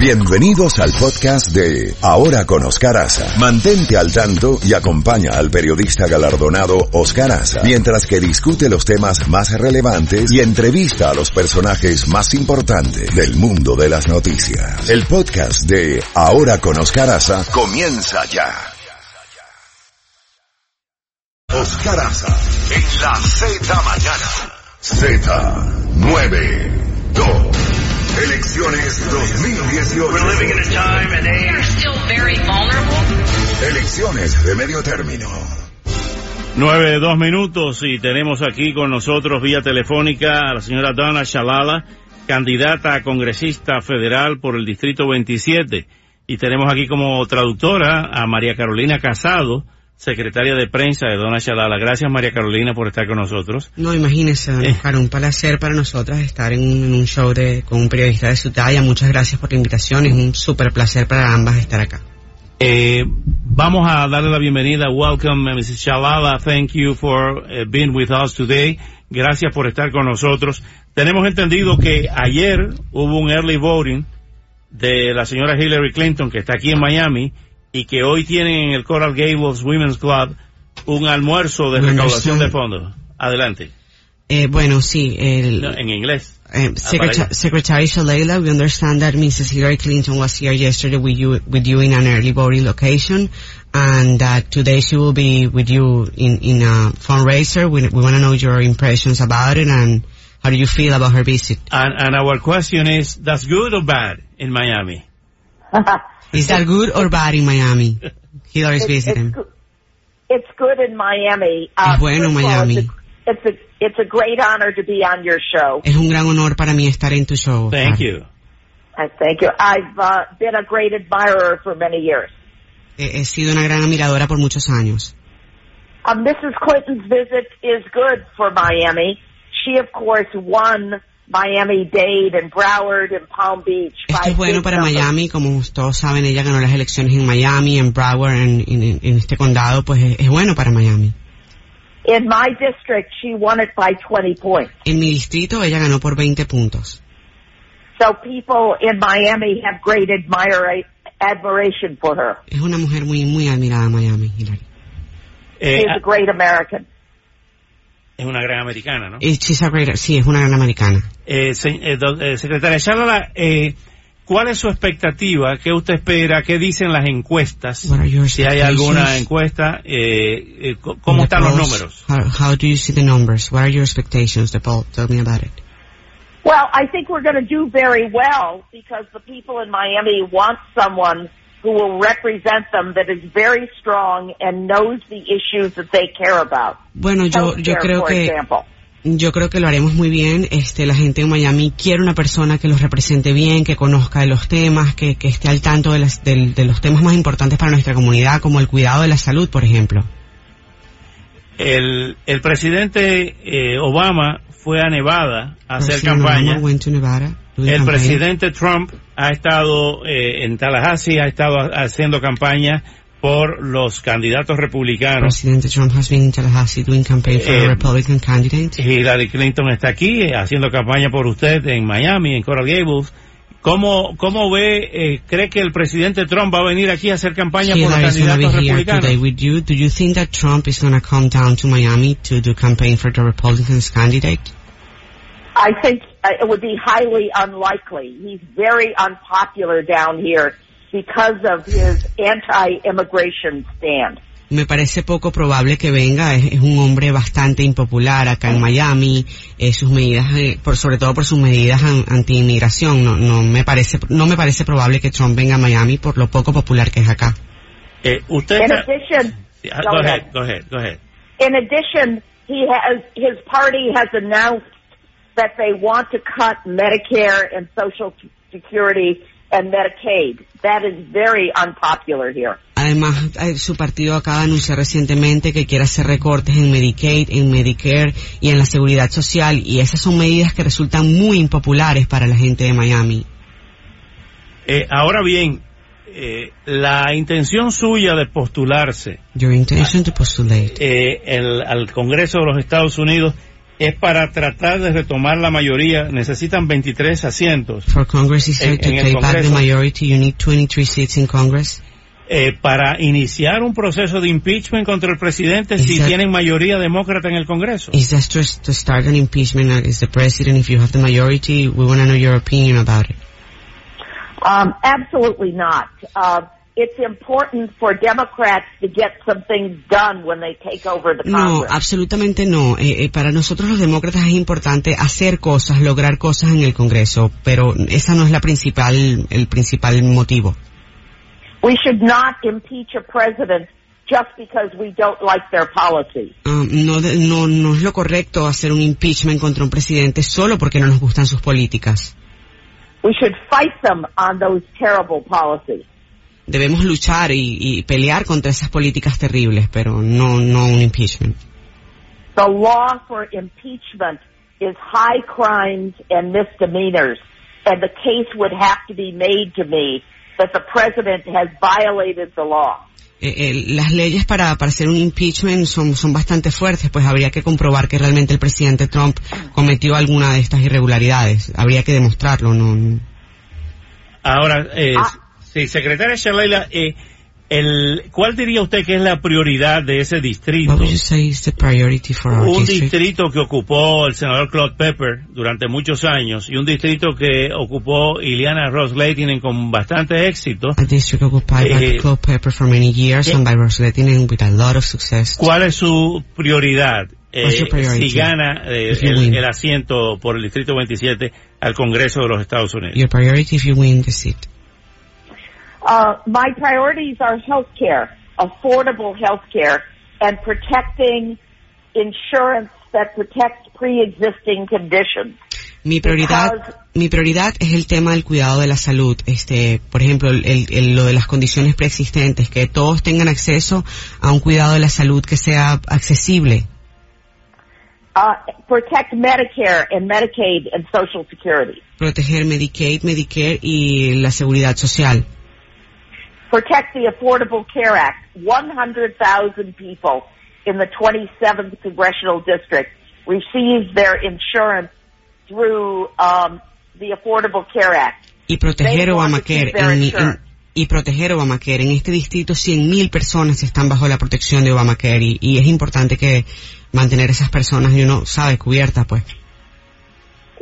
Bienvenidos al podcast de Ahora con Oscar Aza. Mantente al tanto y acompaña al periodista galardonado Oscar Aza mientras que discute los temas más relevantes y entrevista a los personajes más importantes del mundo de las noticias. El podcast de Ahora con Oscar Aza comienza ya. Oscar Aza en la Z mañana. Z92. Elecciones 2018. We're living in a time and age. They're still very vulnerable. Elecciones de medio término. Nueve, dos minutos y tenemos aquí con nosotros vía telefónica a la señora Donna Shalala, candidata a congresista federal por el Distrito 27. Y tenemos aquí como traductora a María Carolina Casado, secretaria de prensa de Donna Shalala. Gracias María Carolina por estar con nosotros. No, imagínese, don Eh. Oscar, un placer para nosotras estar en un, show de, con un periodista de su talla. Muchas gracias por la invitación. Es un súper placer para ambas estar acá. Eh, vamos a darle la bienvenida. Welcome, Mrs. Shalala. Thank you for eh, being with us today. Gracias por estar con nosotros. Tenemos entendido que ayer hubo un early voting de la señora Hillary Clinton que está aquí en Miami y que hoy tienen en el Coral Gables Women's Club un almuerzo de Un recaudación almuerzo. de fondos. Adelante. Eh, bueno, sí, el, No, en inglés. Secreta- Secretary Shalala, we understand that Mrs. Hillary Clinton was here yesterday with you, with you in an early voting location, and that today she will be with you in, in a fundraiser. We, we want to know your impressions about it and how do you feel about her visit. And, and our question is, that's good or bad in Miami? Is that good or bad in Miami? Hillary's It's- visiting. It's, it's good in Miami. Uh, Es bueno first of Miami. It's a, it's a it's a great honor to be on your show. Es un gran honor para mí estar en tu show. Thank Oscar. you. I thank you. I've uh, been a great admirer for many years. He, he sido una gran admiradora por muchos años. Um, Mrs. Clinton's visit is good for Miami. She, of course, won Miami-Dade and Broward and Palm Beach. Esto es bueno para numbers. Miami, como todos saben, ella ganó las elecciones en Miami, en Broward, en, en- en este condado, pues es, es bueno para Miami. In my district, she won it by 20 points. En mi distrito ella ganó por 20 puntos. So people in Miami have great admira- admiration for her. Es una mujer muy, muy admirada en Miami, Hillary. Eh, She's a great American. Es una gran americana, ¿no? She's a great- sí, es una gran americana. Eh, se- eh, do- eh, secretaria Shalala, eh, ¿cuál es su expectativa? ¿Qué usted espera? ¿Qué dicen las encuestas? Si hay alguna encuesta, eh, eh, ¿cómo están los polls, números? How, how do you see the numbers? What are your expectations, the poll? Tell me about it. Well, I think we're going to do very well because the people in Miami want someone who will represent them that is very strong and knows the issues that they care about. Bueno, yo, yo creo que example. Yo creo que lo haremos muy bien. Este, la gente en Miami quiere una persona que los represente bien, que conozca de los temas, que, que esté al tanto de, las, del- de los temas más importantes para nuestra comunidad, como el cuidado de la salud, por ejemplo. El, el presidente eh, Obama fue a Nevada a hacer President campaña. Obama went to Nevada, El campaign. presidente Trump ha estado eh, en Tallahassee, ha estado haciendo campaña por los candidatos republicanos. President Trump has been in Tallahassee doing campaign for Eh, a Republican candidate. Hillary Clinton está aquí eh, haciendo campaña por usted en Miami, en Coral Gables. ¿Cómo, cómo ve, eh, cree que el presidente Trump va a venir aquí a hacer campaña por los Hillary is going to candidatos be here today republicanos? with you. Do you think that Trump is going to come down to Miami to do campaign for the Republicans candidate? I think it would be highly unlikely. He's very unpopular down here because of his anti-immigration stand. Me parece poco probable que venga, es, es un hombre bastante impopular acá en Miami, eh, sus medidas, eh, por sobre todo por sus medidas an- anti-inmigración, no, no me parece, no me parece probable que Trump venga a Miami por lo poco popular que es acá. Eh, usted In addition, Ah, go go ahead. ahead, go ahead, go ahead. In addition, he has his party has announced that they want to cut Medicare and Social Security and Medicaid. That is very unpopular here. Además, eh, su partido acaba de anunciar recientemente que quiere hacer recortes en Medicaid, en Medicare y en la seguridad social y esas son medidas que resultan muy impopulares para la gente de Miami. Eh, ahora bien, eh, la intención suya de postularse Your intention to postulate. eh, el- al Congreso de los Estados Unidos es para tratar de retomar la mayoría. Necesitan 23 asientos. For Congress is En- to en el take back the Congreso. majority, you need 23 seats in Congress. eh, para iniciar un proceso de impeachment contra el presidente si Exacto. tienen mayoría demócrata en el Congreso. Is that just to start an impeachment against the president if you have the majority? We want to know your opinion about it. Um, absolutely not. Uh, it's important for Democrats to get some things done when they take over the No, Congress. absolutamente no. Eh, eh, para nosotros los demócratas es importante hacer cosas, lograr cosas en el Congreso, pero esa no es la principal, el principal motivo. we should not impeach a president just because we don't like their policy. Ah, no, no, no es lo correcto hacer un impeachment contra un presidente solo porque no nos gustan sus políticas. We should fight them on those terrible policies. Debemos luchar y, y pelear contra esas políticas terribles, pero no, no un impeachment. The law for impeachment is high crimes and misdemeanors, and the case would have to be made to me that the president has violated the law. Eh, eh, las leyes para, para hacer un impeachment son, son bastante fuertes, pues habría que comprobar que realmente el presidente Trump cometió alguna de estas irregularidades. Habría que demostrarlo, no, no. Ahora, eh, Ah. Sí, secretaria Shalala, eh, el, ¿cuál diría usted que es la prioridad de ese distrito? What would you say is the priority for our Un district? distrito que ocupó el senador Claude Pepper durante muchos años y un distrito que ocupó Ileana Ross Leitinen con bastante éxito. A district occupied by Eh, Clove Pepper for many years eh, and by Rosettinen with a lot of success. ¿Cuál es su prioridad? eh, si gana eh, el, el asiento por el distrito 27 al Congreso de los Estados Unidos. Your priority if you win the seat. Uh, my priorities are health care, affordable health care, and protecting insurance that protects pre-existing conditions. Mi prioridad, Because- mi prioridad es el tema del cuidado de la salud. Este, por ejemplo, el, el- el- lo de las condiciones preexistentes, que todos tengan acceso a un cuidado de la salud que sea accesible. Uh, protect Medicare and Medicaid and Social Security. Proteger Medicaid, Medicare y la seguridad social. Protect the Affordable Care Act. 100,000 people in the 27th Congressional District received their insurance through um, the Affordable Care Act. Y proteger Obamacare. En, en- y proteger Obamacare. En este distrito 100.000 personas están bajo la protección de Obamacare y, y es importante que mantener esas personas, y uno sabe, cubiertas pues.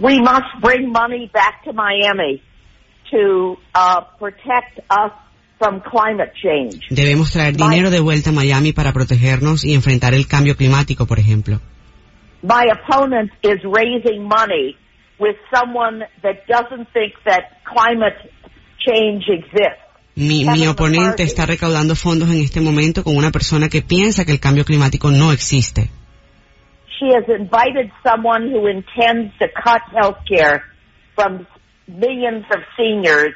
We must bring money back to Miami to uh, protect us from climate change. Debemos traer dinero de vuelta a Miami para protegernos y enfrentar el cambio climático, por ejemplo. My opponent is raising money with someone that doesn't think that climate change exists. Mi, mi oponente está recaudando fondos en este momento con una persona que piensa que el cambio climático no existe. She has invited someone who intends to cut health care from millions of seniors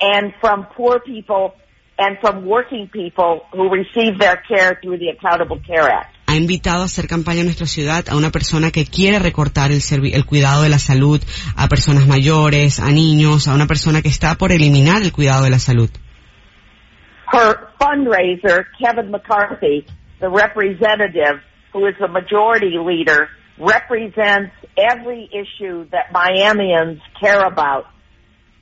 and from poor people and from working people who receive their care through the Accountable Care Act. Ha invitado a hacer campaña en nuestra ciudad a una persona que quiere recortar el, el cuidado de la salud a personas mayores, a niños, a una persona que está por eliminar el cuidado de la salud. Her fundraiser, Kevin McCarthy, the representative who is the majority leader, represents every issue that Miamians care about.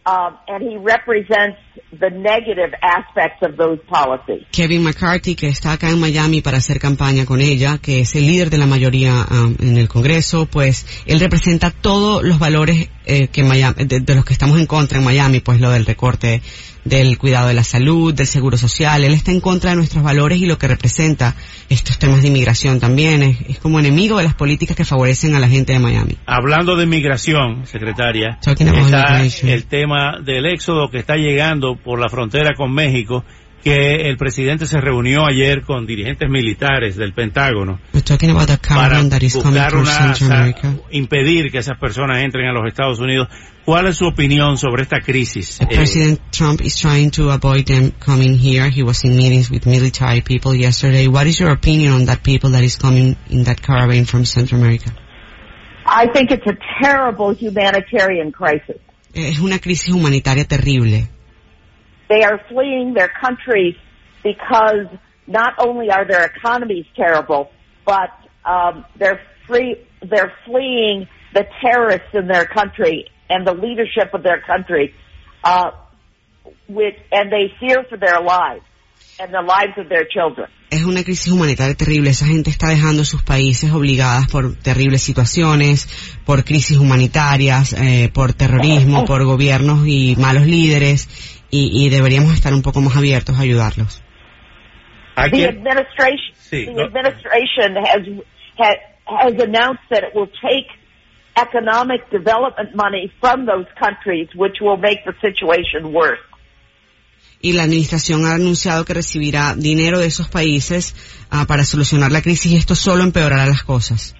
Um, and he represents the negative aspects of those policies. Kevin McCarthy, que está acá en Miami para hacer campaña con ella, que es el líder de la mayoría um, en el Congreso, pues él representa todos los valores eh, que Miami, de, de los que estamos en contra en Miami, pues lo del recorte del cuidado de la salud, del seguro social. Él está en contra de nuestros valores y lo que representa estos temas de inmigración también. Es, es como enemigo de las políticas que favorecen a la gente de Miami. Hablando de migración, secretaria, está el tema del éxodo que está llegando por la frontera con México, que el presidente se reunió ayer con dirigentes militares del Pentágono para buscar una, impedir que esas personas entren a los Estados Unidos. ¿Cuál es su opinión sobre esta crisis? The Eh, President Trump is trying to avoid them coming here. He was in meetings with military people yesterday. What is your opinion on that people that is coming in that caravan from Central America? I think it's a terrible humanitarian crisis. Es una crisis humanitaria terrible. They are fleeing their countries because not only are their economies terrible, but um, they're free, they're fleeing the terrorists in their country and the leadership of their country, uh, with, and they fear for their lives and the lives of their children. Es una crisis humanitaria terrible. Esa gente está dejando sus países obligadas por terribles situaciones, por crisis humanitarias, eh, por terrorismo, por gobiernos y malos líderes, y, y deberíamos estar un poco más abiertos a ayudarlos. The administration, Sí, the no- administration has, has has announced that it will take economic development money from those countries, which will make the situation worse. Y la administración ha anunciado que recibirá dinero de esos países ah, para solucionar la crisis y esto solo empeorará las cosas.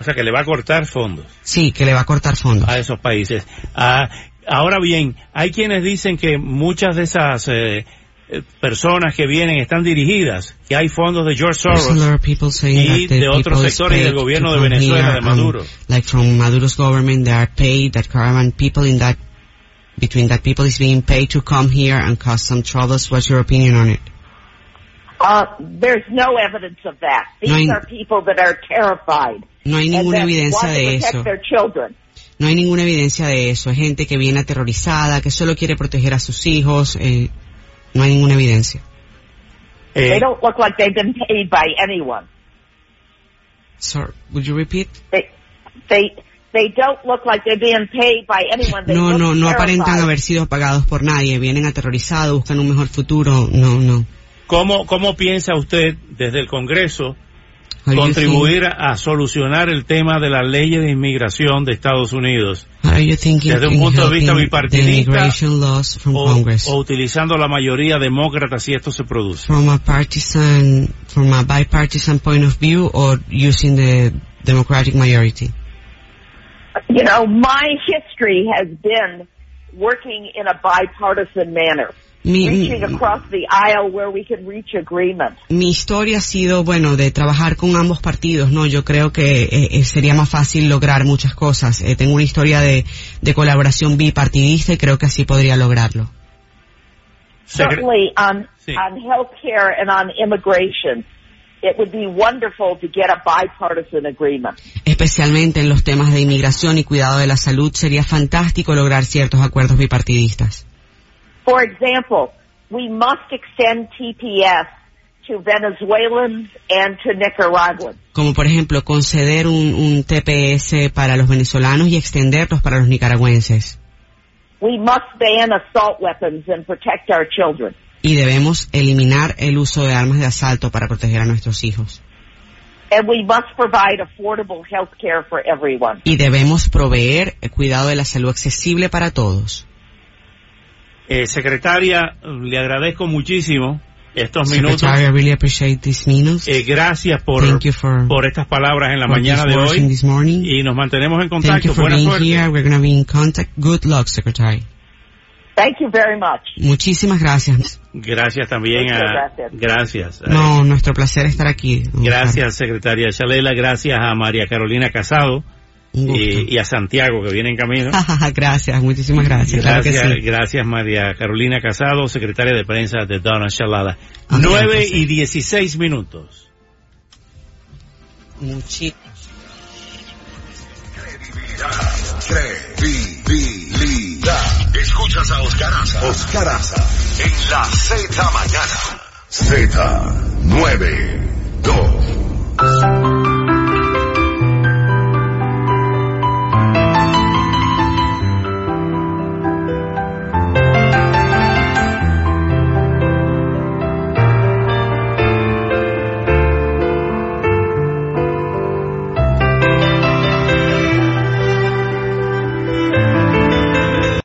o sea, que le va a cortar fondos Sí, que le va a cortar fondos. a esos países. Ah, ahora bien, hay quienes dicen que muchas de esas eh, eh, personas que vienen están dirigidas, que hay fondos de George Soros y de otros sectores del gobierno de Venezuela, here de Maduro. like from Maduro's government, they are paid, that caravan people in that, between that people is being paid to come here and cause some troubles. What's your opinion on it? Uh, there's no evidence of that. These No hay- are people that are terrified No hay and ninguna that evidencia want to de protect eso. their children. No hay ninguna evidencia de eso. Es gente que viene aterrorizada, que solo quiere proteger a sus hijos. Eh, no hay ninguna evidencia. Eh, They don't look like they've been paid by anyone. Sorry, would you repeat? They, they, they don't look like they're being paid by anyone. They No, no, no aparentan haber sido pagados por nadie. Vienen aterrorizados, buscan un mejor futuro. No, no. ¿cómo, ¿Cómo piensa usted desde el Congreso How do you contribuir a solucionar el tema de las leyes de inmigración de Estados Unidos think- how are you thinking desde un punto de vista bipartidista immigration laws from o, Congress? o utilizando la mayoría demócrata si esto se produce? from a partisan, from a bipartisan point of view or using the Democratic majority? You know, my history has been working in a bipartisan manner, Mi, reaching across the aisle where we can reach agreement. mi historia ha sido, bueno, de trabajar con ambos partidos, ¿no? Yo creo que eh, eh, sería más fácil lograr muchas cosas. Eh, tengo una historia de, de colaboración bipartidista y creo que así podría lograrlo. Certainly on, Sí. on health care and on immigration, it would be wonderful to get a bipartisan agreement. Especialmente en los temas de inmigración y cuidado de la salud, sería fantástico lograr ciertos acuerdos bipartidistas. For example, we must extend TPS to Venezuelans and to Nicaraguans. Como por ejemplo conceder un, un TPS para los venezolanos y extenderlos para los nicaragüenses. We must ban assault weapons and protect our children. Y debemos eliminar el uso de armas de asalto para proteger a nuestros hijos. And we must provide affordable health care for everyone. Y debemos proveer el cuidado de la salud accesible para todos. Eh, secretaria, le agradezco muchísimo estos minutos. Secretary, I really appreciate these minutes. Eh, gracias por, Thank you for, por estas palabras en la mañana these de hoy this morning. y nos mantenemos en Thank you contacto. for Buena being suerte. here. We're be in contact. Good luck, Secretary. Thank you very much. Muchísimas gracias. Gracias también Muchas a... gracias. Gracias. No, nuestro placer estar aquí. Gracias, secretaria Chalela. Gracias a María Carolina Casado y, y a Santiago que viene en camino. gracias, muchísimas gracias. Claro que Gracias, sí. gracias María Carolina Casado, secretaria de prensa de Donna Shalala. Ah, 9 gracias. y 16 minutos. Credibilidad. Escuchas a Oscar Aza. Oscar Aza. En la Z mañana. Z92.